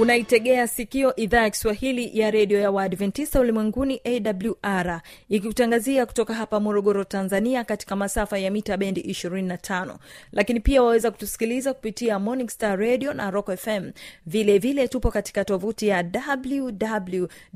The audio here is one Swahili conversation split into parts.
unaitegea sikio idhaa ya kiswahili ya redio ya waadventista ulimwenguni awr ikikutangazia kutoka hapa morogoro tanzania katika masafa ya mita bendi 25 lakini pia waweza kutusikiliza kupitia morning star radio na rock fm vilevile vile tupo katika tovuti ya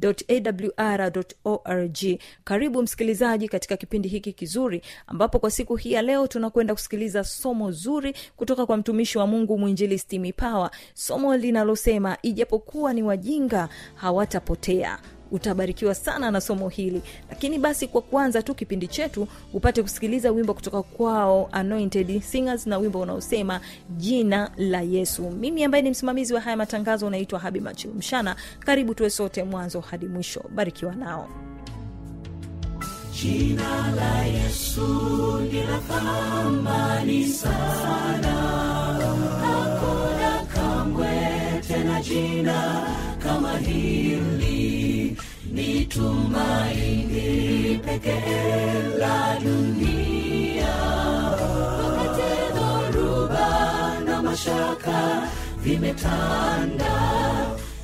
wwwawr org. Karibu msikilizaji katika kipindi hiki kizuri ambapo kwa siku hii ya leo tunakwenda kusikiliza somo zuri kutoka kwa mtumishi wa mungu mwinjilisti mipawa. Somo linalosema ijapokuwa ni wajinga hawatapotea. Utabarikiwa sana na somo hili. Lakini basi kwa kuanza tu kipindi chetu upate kusikiliza wimbo kutoka kwao anointed singers na wimbo unaosema jina la yesu. Mimi ambaye ni msimamizi wa haya matangazo unaitwa habi machilumshana karibu tuwe sote mwanzo hadi mwisho. Barikiwa nao. Jina la yesu ni la thamani sana jina kama hili ni tumaini pekee la dunia. Wakati dhoruba na mashaka vimetanda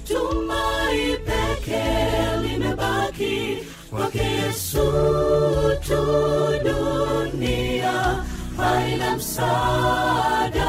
tumai pekee limebaki kwake yesu tu. Dunia haina msaada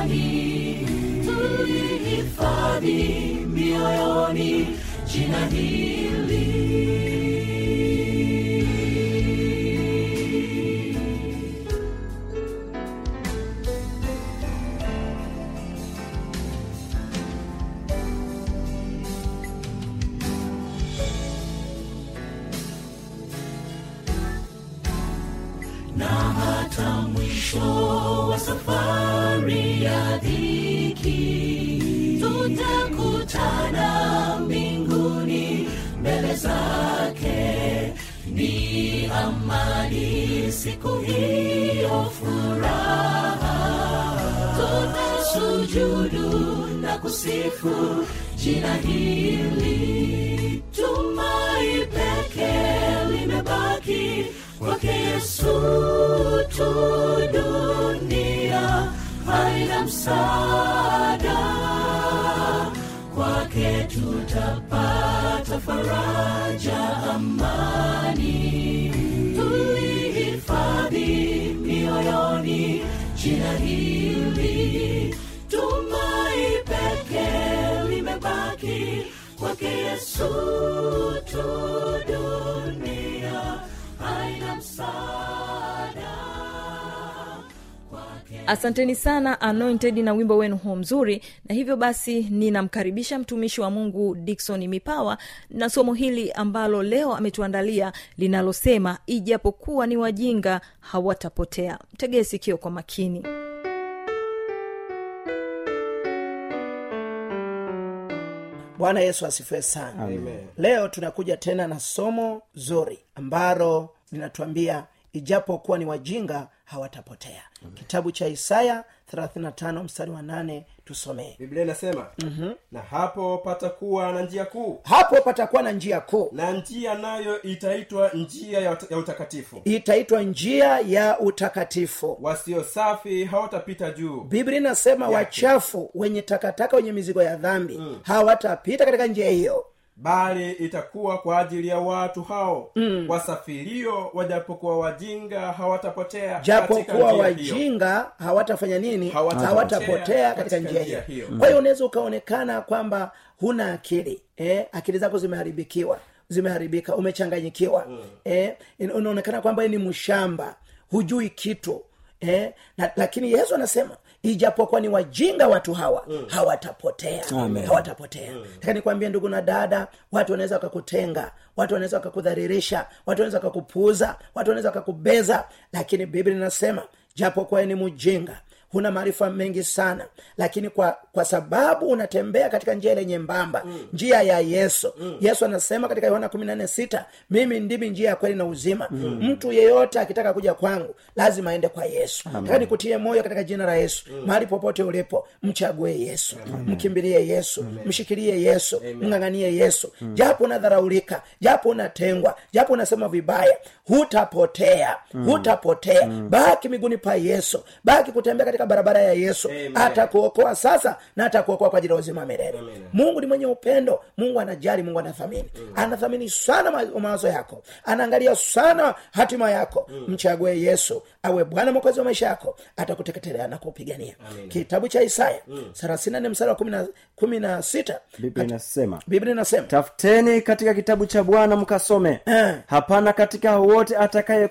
tulihifadhi mioyoni jina hili. Na hata mwisho wa safari ya ni amani siku hiyo furaha. Tutasujudu na kusifu jina hili. Tumai peke limebaki kwake yesu tu. Dunia haina msaada. Kwake tutapata faraja amani tulihifadhi mioyoni jina hili tumai pekee limebaki kwake yesu tu dunia. Haina kwake asanteni sana anointed na wimbo wenu huo mzuri. Na hivyo basi ninamkaribisha mtumishi wa mungu dikson mipawa na somo hili ambalo leo ametuandalia linalosema ijapokuwa ni wajinga hawatapotea. Mtegee sikio kwa makini. Bwana yesu asifiwe sana. Amen. leo tunakuja tena na somo zuri ambalo linatuambia ijapokuwa ni wajinga hawatapotea. Kitabu cha isaya 35 mstari wa 8 tusomee. Biblia inasema mm-hmm. na hapo patakuwa na njia kuu. Hapo patakuwa na njia kuu. Na njia nayo itaitwa njia ya, ya utakatifu. Itaitwa njia ya utakatifu. Wasio safi hawatapita juu. Biblia inasema wachafu wenye takataka wenye mizigo ya dhambi mm. hawatapita katika njia hiyo bali itakuwa kwa ajili ya watu hao. Mm. wasafirio wajapokuwa wajinga hawatapotea japokuwa wajinga hawatafanya nini? Hawatapotea hawatapotea katika njia njia hiyo. mm. kwa hiyo unaweza ukaonekana kwamba huna akili eh, akili zako zimeharibikiwa zimeharibika umechanganyikiwa mm. eh, unaonekana kwamba ni mshamba hujui kitu eh, na, lakini yesu anasema ijapokuwa ni wajinga watu hawa mm. hawatapotea Amen. hawatapotea mm. nikwambie ndugu na dada watu wanaweza wakakutenga watu wanaweza wakakudharirisha watu wanaweza wakakupuuza watu wanaweza wakakubeza lakini biblia inasema japokuwa ni mjinga huna maarifa mengi sana lakini kwa kwa sababu unatembea katika njia ile nyembamba mm. njia ya yesu mm. yesu anasema katika yohana kumi na nne sita mimi ndimi njia ya kweli na uzima mm. mtu yeyote akitaka kuja kwangu lazima aende kwa yesu taka nikutie moyo katika jina la yesu mm. mahali popote ulipo mchague yesu Amen. mkimbilie yesu Amen. mshikilie yesu mng'ang'anie yesu mm. japo unadharaulika japo unatengwa japo unasema vibaya hutapotea mm. hutapotea mm. baki miguni pa yesu baki kutembea katika barabara ya yesu. Atakuokoa sasa na atakuokoa kwa ajili ya uzima milele. Mungu ni mwenye upendo. Mungu anajali mungu anathamini. Mm. anathamini sana mawazo yako. Anaangalia sana hatima yako. Mm. mchague yesu awe bwana mwokozi wa maisha yako. Atakuteketelea na kupigania kitabu cha isaya thelathini nne mstari wa kumi na- sita. Biblia inasema biblia inasema tafuteni katika kitabu cha bwana mkasome. Eh. hapana katika wote atakaye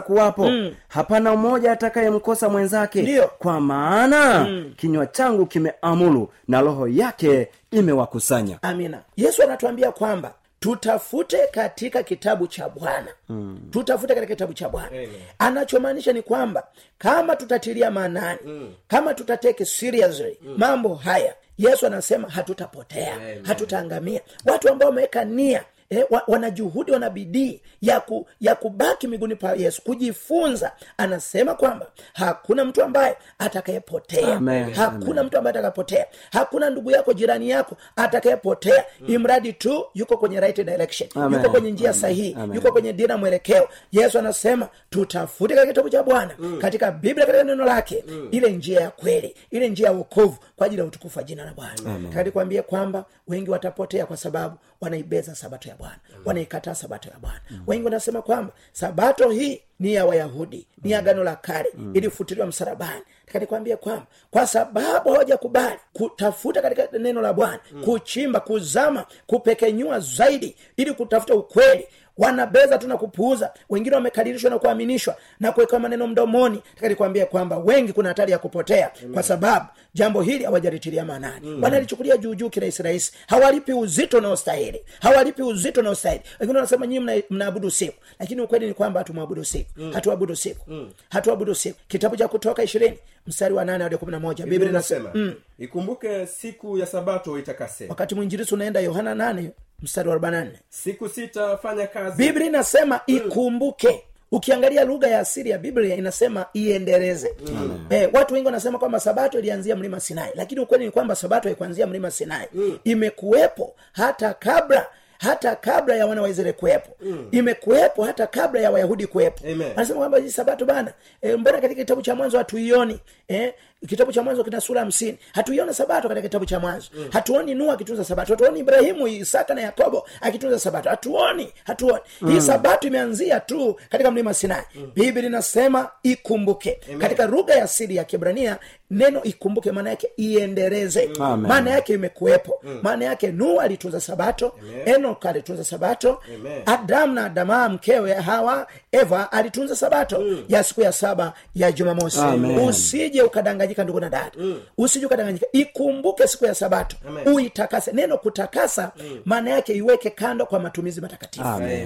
kuwapo. Mm. hapana mmoja atakayemkosa mwenzake Ndiyo. kwa maana kinywa changu kimeamulu na roho yake imewakusanya. Amina. Yesu anatuambia kwamba tutafute katika kitabu cha bwana. Mm. tutafute katika kitabu cha bwana. Anachomaanisha ni kwamba kama tutatilia maanani mm. kama tutateke seriously mm. mambo haya yesu anasema hatutapotea hatutaangamia. Watu ambao wameweka nia Eh, wa, wana juhudi wana bidii ya, ku, ya kubaki miguuni pa yesu kujifunza. Anasema kwamba hakuna mtu ambaye atakayepotea. Amen. hakuna mtu ambaye atakayepotea. Hakuna ndugu yako jirani yako atakayepotea. Imradi tu yuko kwenye right direction. Amen. yuko kwenye njia Amen. sahihi. Amen. yuko kwenye dira mwelekeo. Yesu anasema tutafute katika kitabu cha bwana katika biblia katika neno lake. Ile njia ya kweli ile njia ya uokovu kwa ajili ya utukufu wa jina la bwana. Kuambia kwamba wengi watapotea kwa sababu wanaibeza sabato ya bwana. Wanaikataa sabato ya bwana. Wengi wanasema kwamba sabato hii ni ya wayahudi ni agano la kale ilifutiliwa msalabani. Kanikwambia kwamba kwa sababu hawajakubali kutafuta katika neno la bwana kuchimba kuzama kupekenyua zaidi ili kutafuta ukweli wanabeza tu na kupuuza. Wengine wamekadirishwa na kuaminishwa na kuwekewa maneno mdomoni. Takanikwambia kwamba wengi kuna hatari ya kupotea kwa sababu jambo hili hawajalitilia maanani. Mm. wanalichukulia juujuu kirahisi rahisi hawalipi uzito unaostahili hawalipi uzito unaostahili wengine wanasema nyii mna- siku. Lakini ukweli ni kwamba hatumwabudu siku mm. hatuabudu siku mm. hatuabudu siku kitabu cha kutoka ishirini mstari wa nane hadi kumi na moja biblia inasema mm. ikumbuke siku ya sabato itakase wakati mwinjirisi unaenda yohana nane mstari wa arobanane siku sita fanya kazi. Biblia inasema ikumbuke. Ukiangalia lugha ya asili ya biblia inasema iendeleze. Mm. eh, watu wengi wanasema kwamba sabato ilianzia mlima sinai lakini ukweli ni kwamba sabato haikuanzia mlima sinai. Mm. imekuwepo hata kabla hata kabla ya wana wa israeli kuwepo mm. imekuwepo hata kabla ya wayahudi kuwepo anasema kwamba hii sabato bana e, mbona katika kitabu cha mwanzo hatuioni eh? Kitabu cha mwanzo kina sura hamsini. Hatuiona sabato katika kitabu cha mwanzo. Mm. hatuoni nuhu akitunza sabato. Hatuoni ibrahimu isaka na yakobo akitunza sabato. Hatuoni hatuoni. Mm. hii sabato imeanzia tu katika mlima sinai. Mm. biblia inasema ikumbuke. Amen. katika lugha ya asili ya kibrania neno ikumbuke maana yake iendeleze. Maana yake imekuwepo. Maana yake nuhu alitunza sabato enok alitunza sabato Amen. adamu na adamaa mkewe hawa eva alitunza sabato. Ya siku ya saba ya jumamosi. Usije ukadanganyika ukadanganyika ndugu na dada. Mm. usije ukadanganyika ikumbuke siku ya sabato. Amen. uitakase. Neno kutakasa maana yake iweke kando kwa matumizi matakatifu.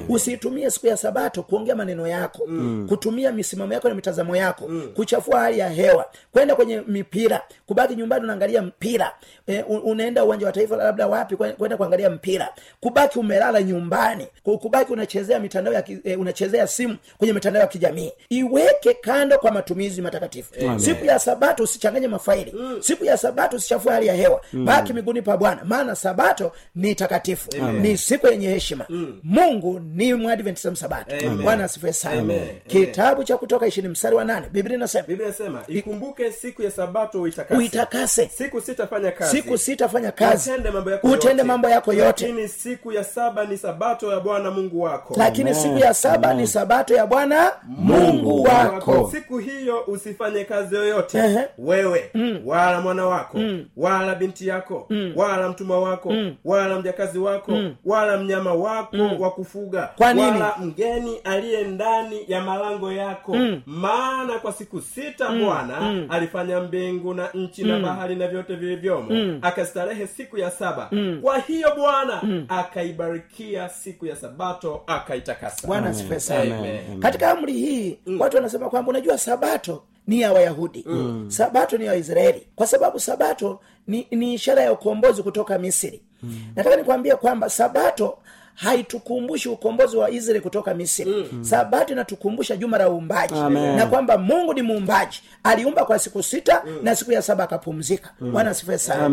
Usiitumie siku ya sabato kuongea maneno yako. Mm. kutumia misimamo yako na mitazamo yako. Mm. kuchafua hali ya hewa. Kwenda kwenye mipira. Kubaki nyumbani unaangalia mpira. E, unaenda uwanja wa taifa labda wapi kwenda kuangalia mpira. Kubaki umelala nyumbani. Kubaki unachezea mitandao ya e, unachezea simu kwenye mitandao ya kijamii. Iweke kando kwa matumizi matakatifu. Siku ya sabato usichanganye mafaili. Siku ya sabato usichafue hali ya hewa. Baki miguuni pa bwana maana sabato ni takatifu. Ni siku yenye heshima. Mungu ni mwadventisa msabato. Bwana asifue sana. Amen. kitabu cha kutoka ishini mstari wa nane biblia inasema biblia inasema ikumbuke siku ya sabato uitakase. Uitakase. Siku sitafanya kazi. Siku sitafanya kazi. Utende mambo yako utende yote. mambo yako yote. Lakini siku ya saba ni sabato ya bwana mungu wako. Lakini siku ya saba ni sabato ya bwana mungu wako. Siku hiyo usifanye kazi yoyote. Wewe wala mwana wako wala binti yako wala mtuma wako wala mjakazi wako wala mnyama wako wa kufuga Kwa nini? wala mgeni aliye ndani ya malango yako. Maana kwa siku sita bwana alifanya mbingu na nchi na bahari na vyote vilivyomo. Akastarehe siku ya saba. Kwa hiyo bwana akaibarikia siku ya sabato akaitakasa. Bwana asifiwe sana. Katika amri hii watu wanasema kwamba unajua sabato ni ya wayahudi mm. sabato ni ya waisraeli kwa sababu sabato ni, ni ishara ya ukombozi kutoka misri mm. nataka nikwambia kwamba sabato haitukumbushi ukombozi wa israeli kutoka misri. Mm. sabato inatukumbusha juma la uumbaji. Amen. na kwamba mungu ni muumbaji. Aliumba kwa siku sita mm. na siku ya saba akapumzika. Bwana asifiwe sana.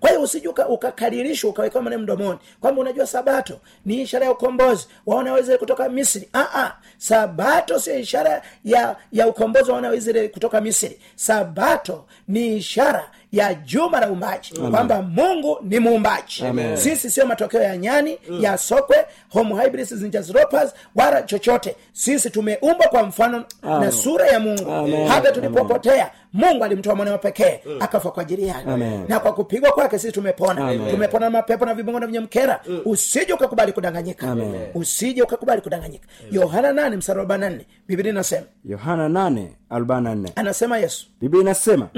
Kwa hiyo usije ukakaririshwa ukawekewa maneno mdomoni kwamba unajua sabato ni ishara ya ukombozi waona waisraeli kutoka misri. Aa, sabato sio ishara ya ya ukombozi waona waisraeli kutoka misri. Sabato ni ishara ya juma la uumbaji kwamba mungu ni muumbaji. Sisi sio matokeo ya nyani ya sokwe homo hybris zinjazropas wala chochote. Sisi tumeumbwa kwa mfano na sura ya mungu. Amen. hata tulipopotea mungu alimtoa mwanawe pekee akafa kwa ajili yake. Na kwa kupigwa kwake sisi tumepona. Amen. tumepona na mapepo na vibongo na vinyemkera usije ukakubali kudanganyika. Amen. usije ukakubali kudanganyika. Yohana 8 mstari wa 44 biblia inasema. Yohana 8:44 anasema yesu. Biblia inasema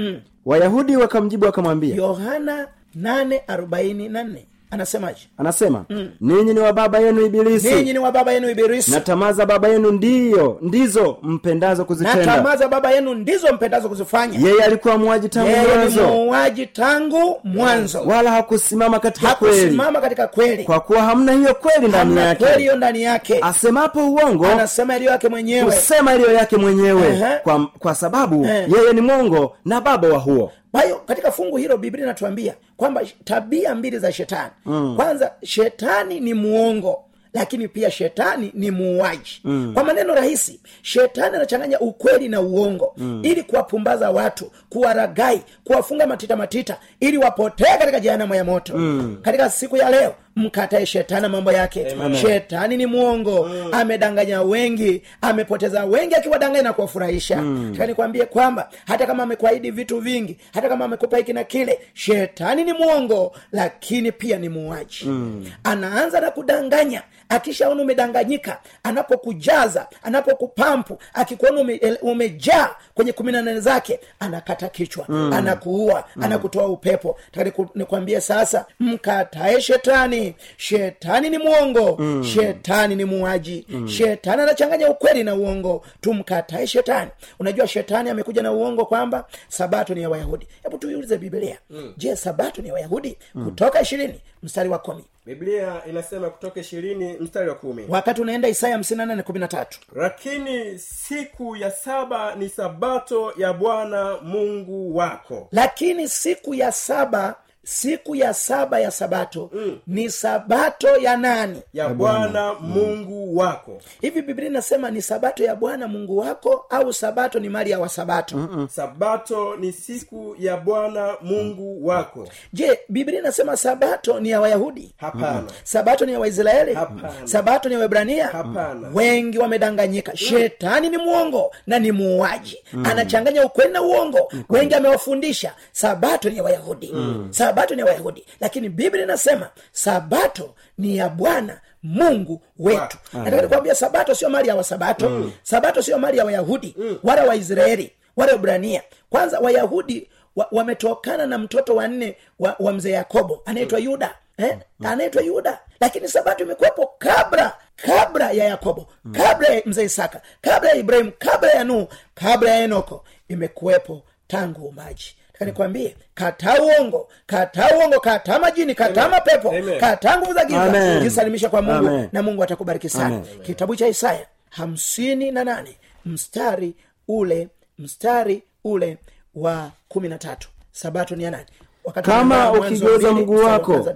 wayahudi wakamjibu wakamwambia yohana 844 anasemaje? Anasema ninyi ni wa baba yenu ibilisi. Ninyi ni wa baba yenu ibilisi. Na tamaa za baba yenu ndiyo ndizo mpendazo na kuzitenda. tamaa za baba yenu ndizo mpendazo kuzifanya. Yeye alikuwa muuaji tangu mwanzo. muuaji tangu mwanzo. Wala hakusimama katika kweli. hakusimama katika kweli. Kwa kuwa hamna hiyo kweli ndani hamna kweli hiyo ndani yake. Asemapo uongo anasema iliyo yake mwenyewe. husema iliyo yake mwenyewe. Ehe. kwa, kwa sababu Eh. yeye ni mwongo na baba wa huo kwa hiyo katika fungu hilo biblia inatuambia kwamba tabia mbili za shetani mm. kwanza shetani ni muongo lakini pia shetani ni muuaji mm. kwa maneno rahisi shetani anachanganya ukweli na uongo mm. ili kuwapumbaza watu kuwaragai kuwafunga matita matita ili wapotee katika jehanamu ya moto mm. katika siku ya leo mkatae shetani na mambo yake Amen. shetani ni mwongo mm. amedanganya wengi amepoteza wengi akiwadanganya na kuwafurahisha mm. nikwambie kwamba hata kama amekuahidi vitu vingi hata kama amekupa hiki na kile shetani ni mwongo lakini pia ni muuaji mm. anaanza na kudanganya akishaona umedanganyika anapokujaza anapokupampu akikuona ume, umejaa kwenye kumi na nane zake anakata kichwa mm. anakuua mm. anakutoa upepo Taka nikwambie sasa mkatae shetani shetani ni mwongo. Mm. shetani ni muaji. Mm. shetani anachanganya ukweli na uongo. Tumkatae shetani. Unajua shetani amekuja na uongo kwamba sabato ni ya wayahudi. Hebu tuiulize biblia. Mm. je sabato ni ya wayahudi? Mm. kutoka ishirini mstari wa kumi. Biblia inasema kutoka ishirini mstari wa kumi. Wakati unaenda isaya hamsini na nane kumi na tatu. Lakini siku ya saba ni sabato ya bwana mungu wako. Lakini siku ya saba siku ya saba ya sabato mm. ni sabato ya nani? Ya bwana mungu wako. Hivi biblia inasema ni sabato ya bwana mungu wako au sabato ni mali ya wasabato? Mm-mm. sabato ni siku ya bwana mungu wako. Je biblia inasema sabato ni ya wayahudi? Hapana. Sabato ni ya waisraeli? Hapana. sabato ni ya wahibrania Hapana. wengi wamedanganyika. Shetani ni mwongo na ni muuaji. Anachanganya ukweli na uongo. Wengi amewafundisha. Sabato ni ya wayahudi. Sabato ni ya wayahudi. Lakini biblia inasema sabato ni ya bwana mungu wetu. Nataka nikuambia sabato sio mali ya wasabato. Sabato sio mali ya wayahudi. Wala waisraeli wala ibrania. Kwanza wayahudi wa, wametokana na mtoto wanne wa, wa mzee yakobo anaitwa yuda eh? anaitwa yuda. Lakini sabato imekuwepo kabla kabla ya yakobo kabla ya mzee isaka kabla ya ibrahimu kabla ya nuhu kabla ya enoko. Imekuwepo tangu umaji nikwambie kataa uongo kataa uongo kataa majini kataa mapepo kataa nguvu za giza. Jisalimisha kwa mungu Amen. na mungu atakubariki sana. Amen. kitabu cha isaya hamsini na nane mstari ule mstari ule wa kumi na tatu. Sabato ni ya nani? Wakati Kama ukigeza ukigeuza mguu wako.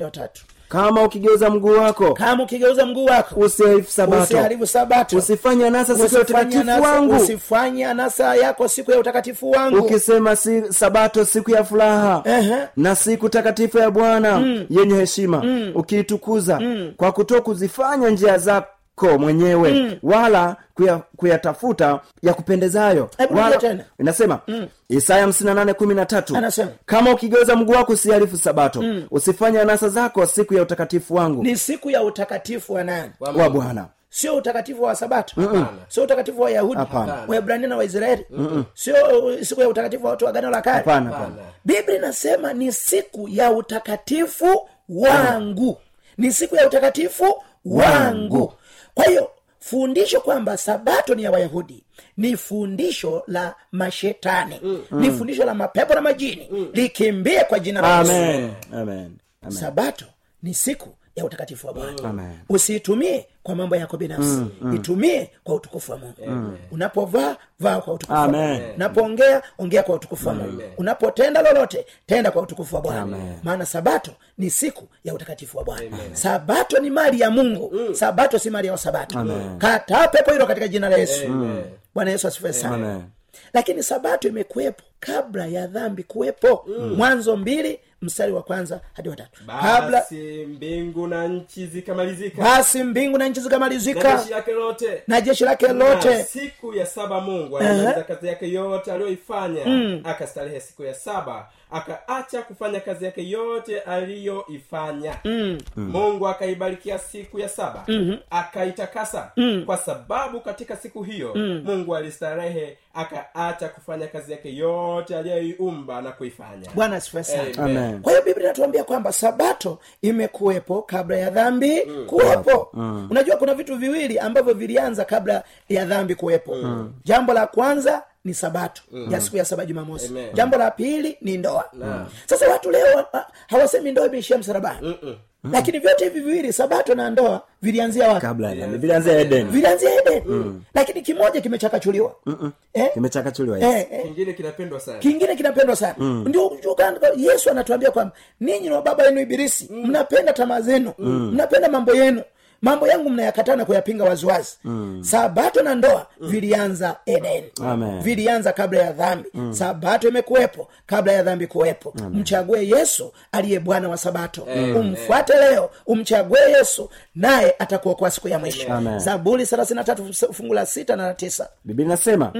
Kama ukigeuza mguu wako kama ukigeuza mguu wako usiharifu sabato. usiharibu sabato. Usifanye anasa siku ya utakatifu wangu. usifanye anasa yako siku ya utakatifu wangu. Ukisema si, sabato siku ya furaha na siku takatifu ya bwana yenye heshima ukiitukuza kwa kuto kuzifanya njia zako mwenyewe wala kuya- kuyatafuta ya kupendezayo. Wala inasema isaya 58:13 Anasema. kama ukigeuza mguu wako usiharifu sabato usifanye anasa zako siku ya utakatifu wangu. Ni siku ya utakatifu wa nani? Wa bwana. Sio utakatifu wa sabato. Sio utakatifu wa wayahudi Hapana. na waisraeli. Sio siku ya utakatifu wa watu wa gano la kale. Biblia inasema ni siku ya utakatifu wangu. Ni siku ya utakatifu wangu kwa hiyo fundisho kwamba sabato ni ya wayahudi ni fundisho la mashetani ni fundisho la mapepo na majini. Likimbie kwa jina la Yesu. Amen. Amen. Amen. Sabato ni siku ya utakatifu wa bwana. Amen. usiitumie kwa mambo yako binafsi. Itumie kwa utukufu wa mungu. Unapovaa vaa kwa utukufu wa mungu. Unapoongea ongea kwa utukufu wa mungu. Unapotenda lolote tenda kwa utukufu wa bwana. Maana sabato ni siku ya utakatifu wa bwana. Sabato ni mali ya mungu. Sabato si mali ya wasabato kataa pepo hilo katika jina la yesu. Bwana yesu asifue sana. Lakini sabato imekuwepo kabla ya dhambi kuwepo. Mwanzo mbili mstari wa kwanza hadi watatu kabla basi mbingu na nchi zikamalizika. Basi mbingu na nchi na zikamalizika jeshi lake lote. Na jeshi lake na lote. siku ya saba mungu alimaliza kazi yake yote aliyoifanya. Akastarehe siku ya saba akaacha kufanya kazi yake yote aliyoifanya. Mungu akaibarikia siku ya saba. Akaitakasa. Kwa sababu katika siku hiyo mungu alistarehe akaacha kufanya kazi yake yote aliyoiumba na kuifanya. Bwana kwa hiyo biblia inatuambia kwamba sabato imekuwepo kabla ya dhambi kuwepo. Unajua kuna vitu viwili ambavyo vilianza kabla ya dhambi kuwepo. Jambo la kwanza ni sabato ya siku ya saba jumamosi. Amen. jambo la pili ni ndoa. Sasa watu leo ha- hawasemi ndoa imeishia msalabani. Lakini vyote hivi viwili sabato na ndoa vilianzia wapi? Kabla vilianzia edeni vilianzia eden. Lakini kimoja kimechakachuliwa. Eh? kimechakachuliwa eh, eh, kingine kinapendwa sana. Kingine kinapendwa sana. Ndio ndio yesu anatuambia kwamba ninyi na baba yenu ibilisi. Mnapenda tamaa zenu. Mnapenda mambo yenu mambo yangu mnayakataa na kuyapinga waziwazi. Sabato na ndoa vilianza eden. Amen. vilianza kabla ya dhambi. Sabato imekuwepo kabla ya dhambi kuwepo. Mchague yesu aliye bwana wa sabato. Umfuate leo umchague yesu naye atakuokoa siku ya mwisho. Amen. zaburi 33 fungu la sita na la tisa. Biblia inasema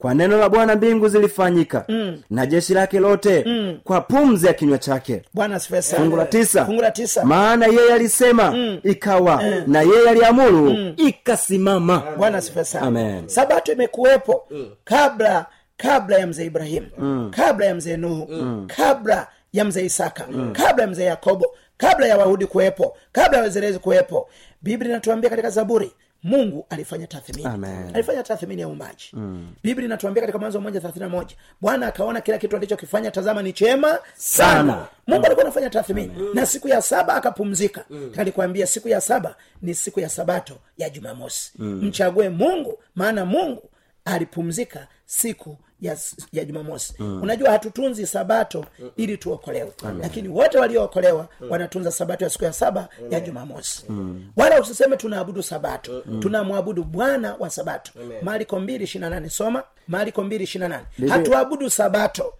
kwa neno la bwana mbingu zilifanyika na jeshi lake lote kwa pumzi ya kinywa chake. Bwana fungu la tisa. Tisa. Maana yeye alisema ikawa na yeye aliamuru ikasimama. Bwana Amen. sabato imekuwepo kabla kabla ya mzee ibrahimu kabla ya mzee nuhu kabla ya mzee isaka kabla ya mzee yakobo kabla ya wayahudi kuwepo kabla ya wazerezi kuwepo. Biblia inatuambia katika zaburi mungu alifanya tathmini. Amen. alifanya tathmini ya umbaji biblia inatuambia katika mwanzo moja thelathini na moja bwana akaona kila kitu alichokifanya tazama ni chema sana, Sana. mungu alikuwa anafanya tathmini. Na siku ya saba akapumzika. Alikwambia siku ya saba ni siku ya sabato ya jumamosi. Mchague mungu maana mungu alipumzika siku ya, ya jumamosi. Unajua hatutunzi sabato ili tuokolewe. Lakini wote waliookolewa wanatunza sabato ya siku ya saba ya jumamosi. Wala usiseme tunaabudu sabato. Tunamwabudu bwana wa sabato. Mariko mbili ishiri nane soma. Mariko mbili ishiri nane. Hatuabudu sabato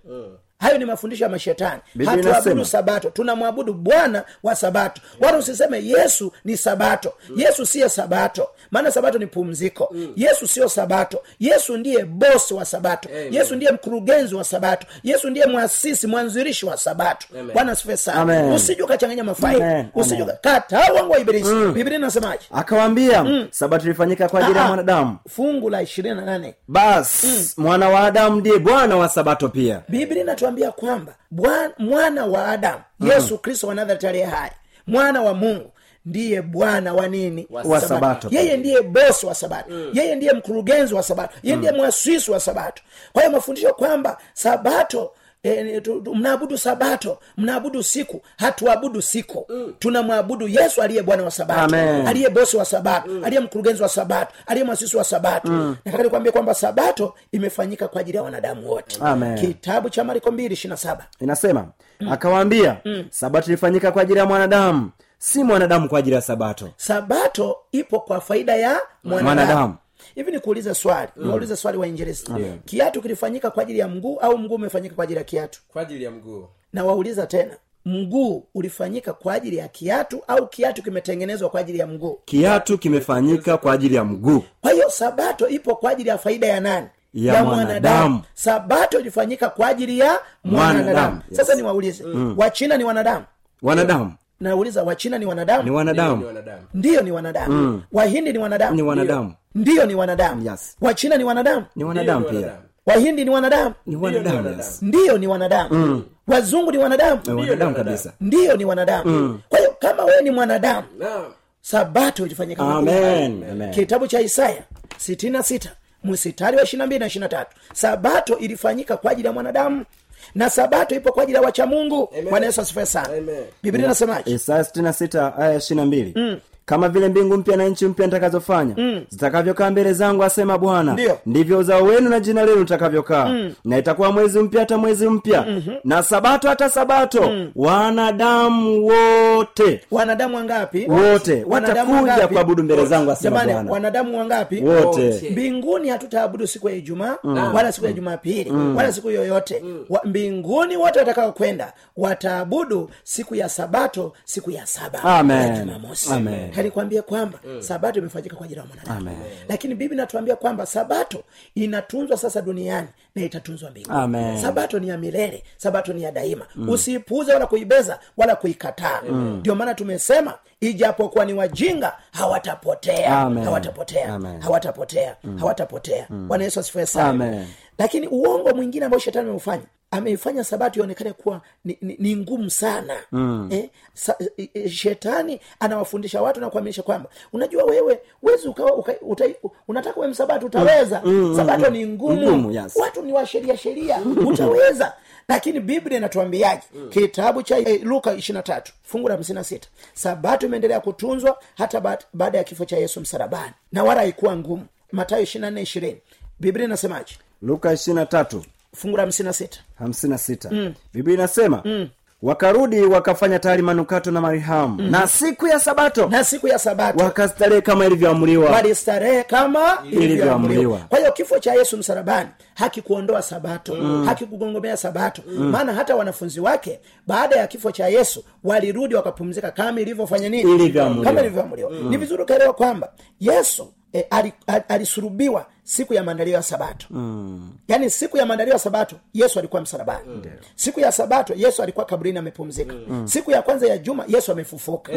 hayo ni mafundisho ya mashetani. Hatuabudu sabato tunamwabudu bwana wa sabato. Wala usiseme yesu ni sabato. Yesu siyo sabato. Maana sabato ni pumziko. Yesu siyo sabato. Yesu ndiye bosi wa sabato. Yesu ndiye mkurugenzi wa sabato. Yesu ndiye mwasisi mwanzirishi wa sabato. Bwana sife sana. Amen. usije ukachanganya mafaili. Amen. usije Amen. kataa uongo wa ibilisi biblia inasemaje? Akawaambia sabato ilifanyika kwa ajili ya Ah, ah. mwanadamu. Fungu la ishirini na nane. Basi mwana wa adamu ndiye bwana wa sabato pia. Biblia inatuambia kwamba Bwana- mwana wa adamu yesu kristo wa nazareti aliye hai mwana wa mungu ndiye bwana wa nini? Wa Sabato. yeye ndiye bosi wa sabato. Yeye ndiye mkurugenzi wa sabato. Yeye ndiye mwasisi wa sabato. Kwa hiyo mafundisho kwamba sabato E, tu- tu- mnaabudu sabato mnaabudu siku hatuabudu siku. Tunamwabudu yesu aliye bwana wa sabato aliye bosi wa sabato aliye mkurugenzi wa sabato aliye mwasisi wa sabato. Nataka nikwambie kwamba sabato imefanyika kwa ajili ya wanadamu wote. Kitabu cha mariko mbili ishiri na saba. Inasema akawaambia sabato ilifanyika kwa ajili ya mwanadamu si mwanadamu kwa ajili ya sabato. Sabato ipo kwa faida ya mwanadamu. Mwanadamu. Hivi nikuulize swali. Niwaulize swali wainjilisti kiatu kilifanyika kwa ajili ya mguu au mguu umefanyika kwa ajili ya kiatu? Kwa ajili ya mguu. Na wauliza tena. Mguu ulifanyika kwa ajili ya kiatu au kiatu kimetengenezwa kwa ajili ya mguu? Kiatu kimefanyika kwa ajili ya mguu. Kwa hiyo sabato ipo kwa ajili ya faida ya nani? Ya mwanadamu. sabato ilifanyika kwa ajili ya mwanadamu. yes. sasa niwaulize. Wachina ni wanadamu? Wanadamu nauliza wachina ni wanadamu? Ni wanadamu. Ndiyo ni wanadamu. Wahindi ni wanadamu? Ni wanadamu. Ndiyo ni wanadamu. Yes. wachina ni wanadamu? Ni wanadamu pia. wahindi ni wanadamu? Ni wanadamu ni yes. ndiyo ni wanadamu. Wazungu ni wanadamu? Ni wanadamu kabisa. Ndiyo ni wanadamu. Kwa hiyo kama wewe ni mwanadamu Naam. sabato ajili amen. Amen. Kitabu cha isaya sitini na sita msitari wa ishirina mbili na ishirina tatu. Sabato ilifanyika kwa ajili ya mwanadamu na sabato ipo kwa ajili ya wacha mungu. Bwana yesu asifue sana. Biblia inasemaje? Isaya sitini na sita aya ishiri na mbili kama vile mbingu mpya na nchi mpya nitakazofanya zitakavyokaa mbele zangu asema bwana. Ndivyo uzao wenu na jina lenu litakavyokaa. Na itakuwa mwezi mpya hata mwezi mpya. Na sabato hata sabato. Wanadamu wote. Wanadamu wangapi? Wote. Watakuja kuabudu mbele zangu asema bwana. wanadamu wangapi? Wote. Mbinguni hatutaabudu siku ya ijumaa wala siku ya jumapili wala siku yoyote. Wa, mbinguni wote watakao kwenda wataabudu siku ya sabato siku ya saba Amen. ya jumamosi Kanikwambia kwamba sabato imefanyika kwa ajili ya mwanadamu. Lakini bibi natuambia kwamba sabato inatunzwa sasa duniani na itatunzwa mbinguni. Sabato ni ya milele sabato ni ya daima. Usiipuuze wala kuibeza wala kuikataa. Ndio maana tumesema ijapokuwa ni wajinga hawatapotea. Amen. hawatapotea. Amen. hawatapotea. Hawatapotea. Bwana yesu asifue sana. Lakini uongo mwingine ambao shetani ameufanya ameifanya sabato ionekane kuwa ni, ni, ni ngumu sana. Mm. eh, sa, eh, eh, shetani anawafundisha watu na kuaminisha kwamba unajua wewe wezi ukawa uka, uta, unataka we msabato utaweza. Mm, sabato ni ngumu, Ngumu, yes. watu ni wa sheria sheria. Utaweza. Lakini biblia inatuambiaje? Kitabu cha eh, luka ishirina tatu fungu la hamsini na sita. Sabato imeendelea kutunzwa hata baada ya kifo cha yesu msalabani. Na wala haikuwa ngumu. Matayo ishirina nne ishirini. Biblia inasemaje? Luka ishirina tatu fungu la hamsini na sita. Hamsini na sita. Biblia inasema wakarudi wakafanya tayari manukato na marihamu na siku ya sabato. Na siku ya sabato. Wakastarehe kama ilivyoamriwa. Walistarehe kama Ilivyoamriwa. kwa hiyo kifo cha yesu msalabani hakikuondoa sabato mm. hakikugongomea sabato. Maana hata wanafunzi wake baada ya kifo cha yesu walirudi wakapumzika kama ilivyofanya nini? Ilivyoamriwa. kama ilivyoamriwa. Ni vizuri ukaelewa kwamba yesu e, alisurubiwa siku ya maandalio ya sabato. Mm. yaani siku ya maandalio ya sabato yesu alikuwa msalabani. Mm. siku ya sabato yesu alikuwa kaburini amepumzika. Mm. siku ya kwanza ya juma yesu amefufuka.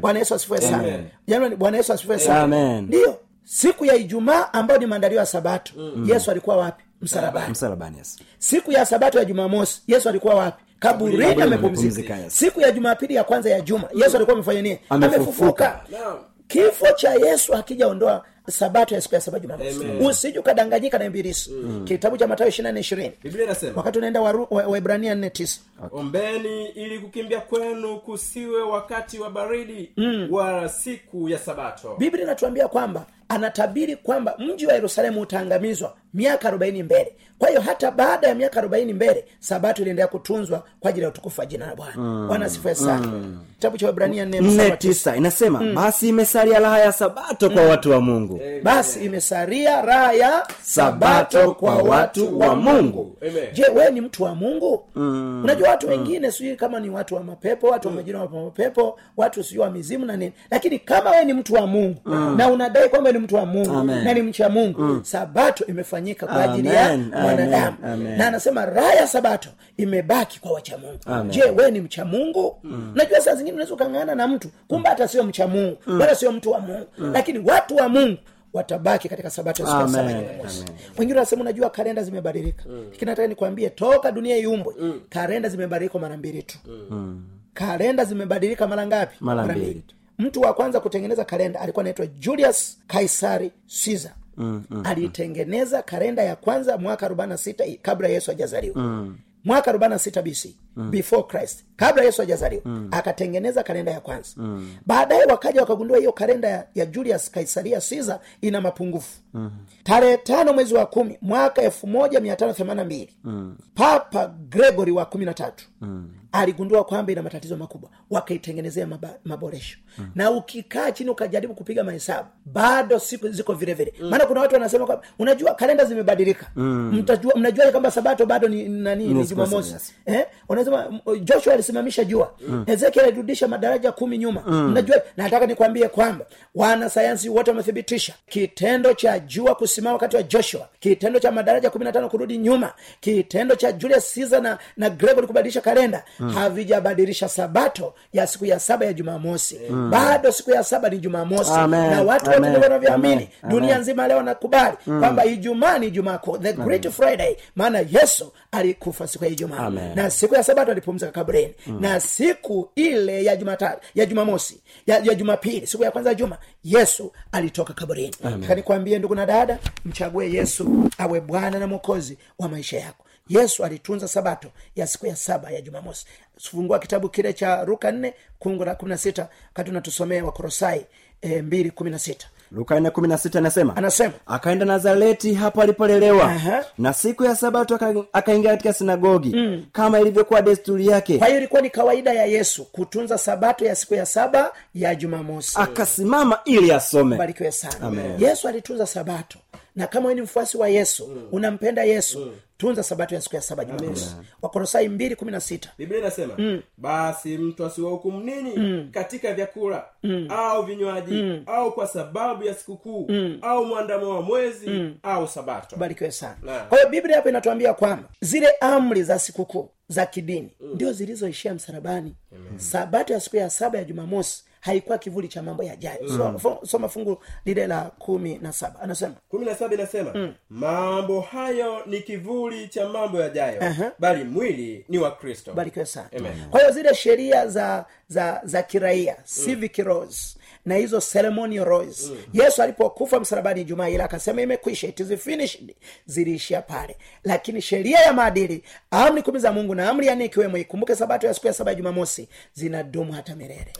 Bwana yesu asifue sana. Jamani bwana yesu asifue sana. Ndiyo siku ya ijumaa ambayo ni maandalio ya sabato mm. yesu alikuwa wapi? Msalabani. Msalabani yes. siku ya sabato ya jumamosi yesu alikuwa wapi? Kaburini amepumzika amepumzika, yes. siku ya jumapili ya kwanza ya juma yesu alikuwa amefanya nini? Amefufuka. kifo cha yesu hakijaondoa sabato ya siku ya saba jumamosi. Usije ukadanganyika na ibilisi. Kitabu cha matayo ishiri nane ishirini. Biblia inasema wakati unaenda Waru- wa- waibrania nne tisa. Ombeni ili kukimbia kwenu kusiwe wakati wa baridi wala siku ya sabato. Biblia inatuambia kwamba anatabiri kwamba mji wa yerusalemu utaangamizwa miaka arobaini mbele. Kwa hiyo hata baada ya miaka arobaini mbele sabato iliendelea kutunzwa kwa ajili ya utukufu wa jina la bwana. Bwana asifue sana. Kitabu cha wibrania nne tisa. inasema mm. basi imesaria raha ya sabato kwa watu wa mungu. Basi imesaria raha ya sabato kwa watu wa mungu. Amen. je wewe ni mtu wa mungu? Mm. unajua watu wengine sijui kama ni watu wa mapepo watu wa majina wa mapepo watu sijui wa mizimu na nini lakini kama wewe ni mtu wa mungu na unadai kwamba ni mtu wa mungu Amen. na ni mcha mungu sabato imefanyika kwa ajili ya mwanadamu. na anasema raha ya sabato imebaki kwa wachamungu je wewe ni mchamungu mm. najua saa zingine unaweza ukang'ana na mtu kumbe hata sio mchamungu mm. wala sio mtu wa mungu. Lakini watu wa mungu watabaki katika sabato ya siku wengine wanasema unajua kalenda zimebadilika. Lakini nataka nikwambie toka dunia iumbwe kalenda zimebadilika mara mbili tu. Kalenda zimebadilika mara ngapi? Mara mbili. mtu wa kwanza kutengeneza kalenda alikuwa anaitwa julius kaisari caesar mm, mm, aliitengeneza kalenda ya kwanza mwaka 46 kabla yesu ajazaliwa mm. mwaka 46 bc mm. before christ kabla yesu hajazaliwa mm. akatengeneza kalenda ya kwanza mm. baadaye wakaja wakagundua hiyo kalenda ya, julius kaisaria siza ina mapungufu mm. tarehe tano mwezi wa kumi mwaka elfu moja mia tano themanini mbili mm. papa gregory wa kumi na tatu mm aligundua kwamba ina matatizo makubwa wakaitengenezea maba, maboresho mm. na ukikaa chini ukajaribu kupiga mahesabu bado siku ziko vile vile mm. maana kuna watu wanasema kwamba unajua kalenda zimebadilika mm. mtajua mnajua kwamba sabato bado ni nani ni jumamosi yes. eh? Unasema m- joshua alisimamisha jua. Mm. ezekiel alirudisha madaraja kumi nyuma. Mm. najua nataka nikwambie kwamba wanasayansi wote wamethibitisha kitendo cha jua kusimama wakati wa joshua kitendo cha madaraja kumi na tano kurudi nyuma kitendo cha julius caesar na, na gregory kubadilisha kalenda. Mm. havijabadilisha sabato ya siku ya saba ya jumamosi. Mm. bado siku ya saba ni jumamosi. Amen. na watu wote ndio wanavyoamini dunia nzima leo nakubali kwamba ijumaa ni ijumaa the great friday. Maana yesu alikufa siku ya ijumaa. Na siku ya sabato alipumzika kaburini. Mm. na siku ile ya jumatatu ya jumamosi ya, ya jumapili siku ya kwanza ya juma yesu alitoka kaburini. Kanikwambie ndugu na dada mchague yesu awe bwana na mwokozi wa maisha yako. Yesu alitunza sabato ya siku ya saba ya jumamosi. Fungua kitabu kile cha ruka nne kungu la kumi na sita wakati unatusomea wakorosai e, mbili kumi na sita luka nne kumi na sita anasema anasema akaenda nazareti hapo alipolelewa. Aha. na siku ya sabato aka- akaingia katika sinagogi. Mm. kama ilivyokuwa desturi yake. Kwa hiyo ilikuwa ni kawaida ya yesu kutunza sabato ya siku ya saba ya jumamosi. Akasimama ili asome. Barikiwe sana. Yesu alitunza sabato na kama ni mfuasi wa yesu mm. unampenda yesu mm. tunza sabato ya siku ya saba jumamosi wakorosai mbili kumi na sita biblia inasema mm. basi mtu asiwahukumu nini mm. katika vyakula mm. au vinywaji mm. au kwa sababu ya sikukuu mm. au mwandamo wa mwezi mm. au sabato barikiwe sana kwa hiyo biblia hapo inatuambia kwamba zile amri za sikukuu za kidini mm. ndio zilizoishia msalabani sabato ya siku ya saba ya jumamosi haikuwa kivuli cha mambo yajayo mm. so, soma fungu lile la kumi na saba anasema kumi na saba inasema mm. mambo hayo ni kivuli cha mambo yajayo Aha. bali mwili ni wa kristo barikiwe sana kwa hiyo zile sheria za za za kiraia civic laws na hizo ceremonial mm. yesu alipokufa msalabani jumaa ile akasema imekwisha it is finished. Ziliishia pale. Lakini sheria ya maadili amri kumi za mungu na amri ya nne ikiwemo ikumbuke sabato ya siku ya saba ya jumamosi zinadumu hata milele.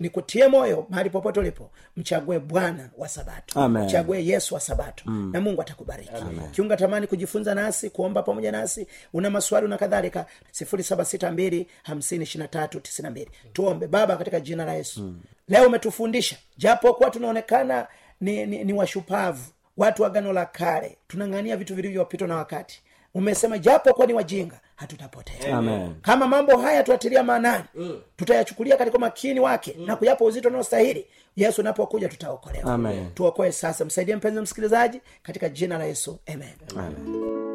Nikutie moyo mahali popote ulipo mchague bwana wa sabato. Amen. mchague yesu wa sabato. Mm. na mungu atakubariki. Kiunga tamani kujifunza nasi kuomba pamoja nasi una maswali na kadhalika sifuri saba sita mbili hamsini ishiri na tatu tisini na mbili. Tuombe. Baba katika jina la yesu. Mm. Leo umetufundisha. Japo kuwa tunaonekana ni, ni, ni washupavu watu wa gano la kale tunang'ania vitu vilivyopitwa na wakati. Umesema japo kuwa ni wajinga hatutapotea kama mambo haya tuatilia maanani mm. tutayachukulia katika makini wake mm. na kuyapa uzito unaostahili. Yesu unapokuja tutaokolewa. Amen. tuokoe sasa. Msaidie mpenzi msikilizaji katika jina la yesu. Amen, Amen.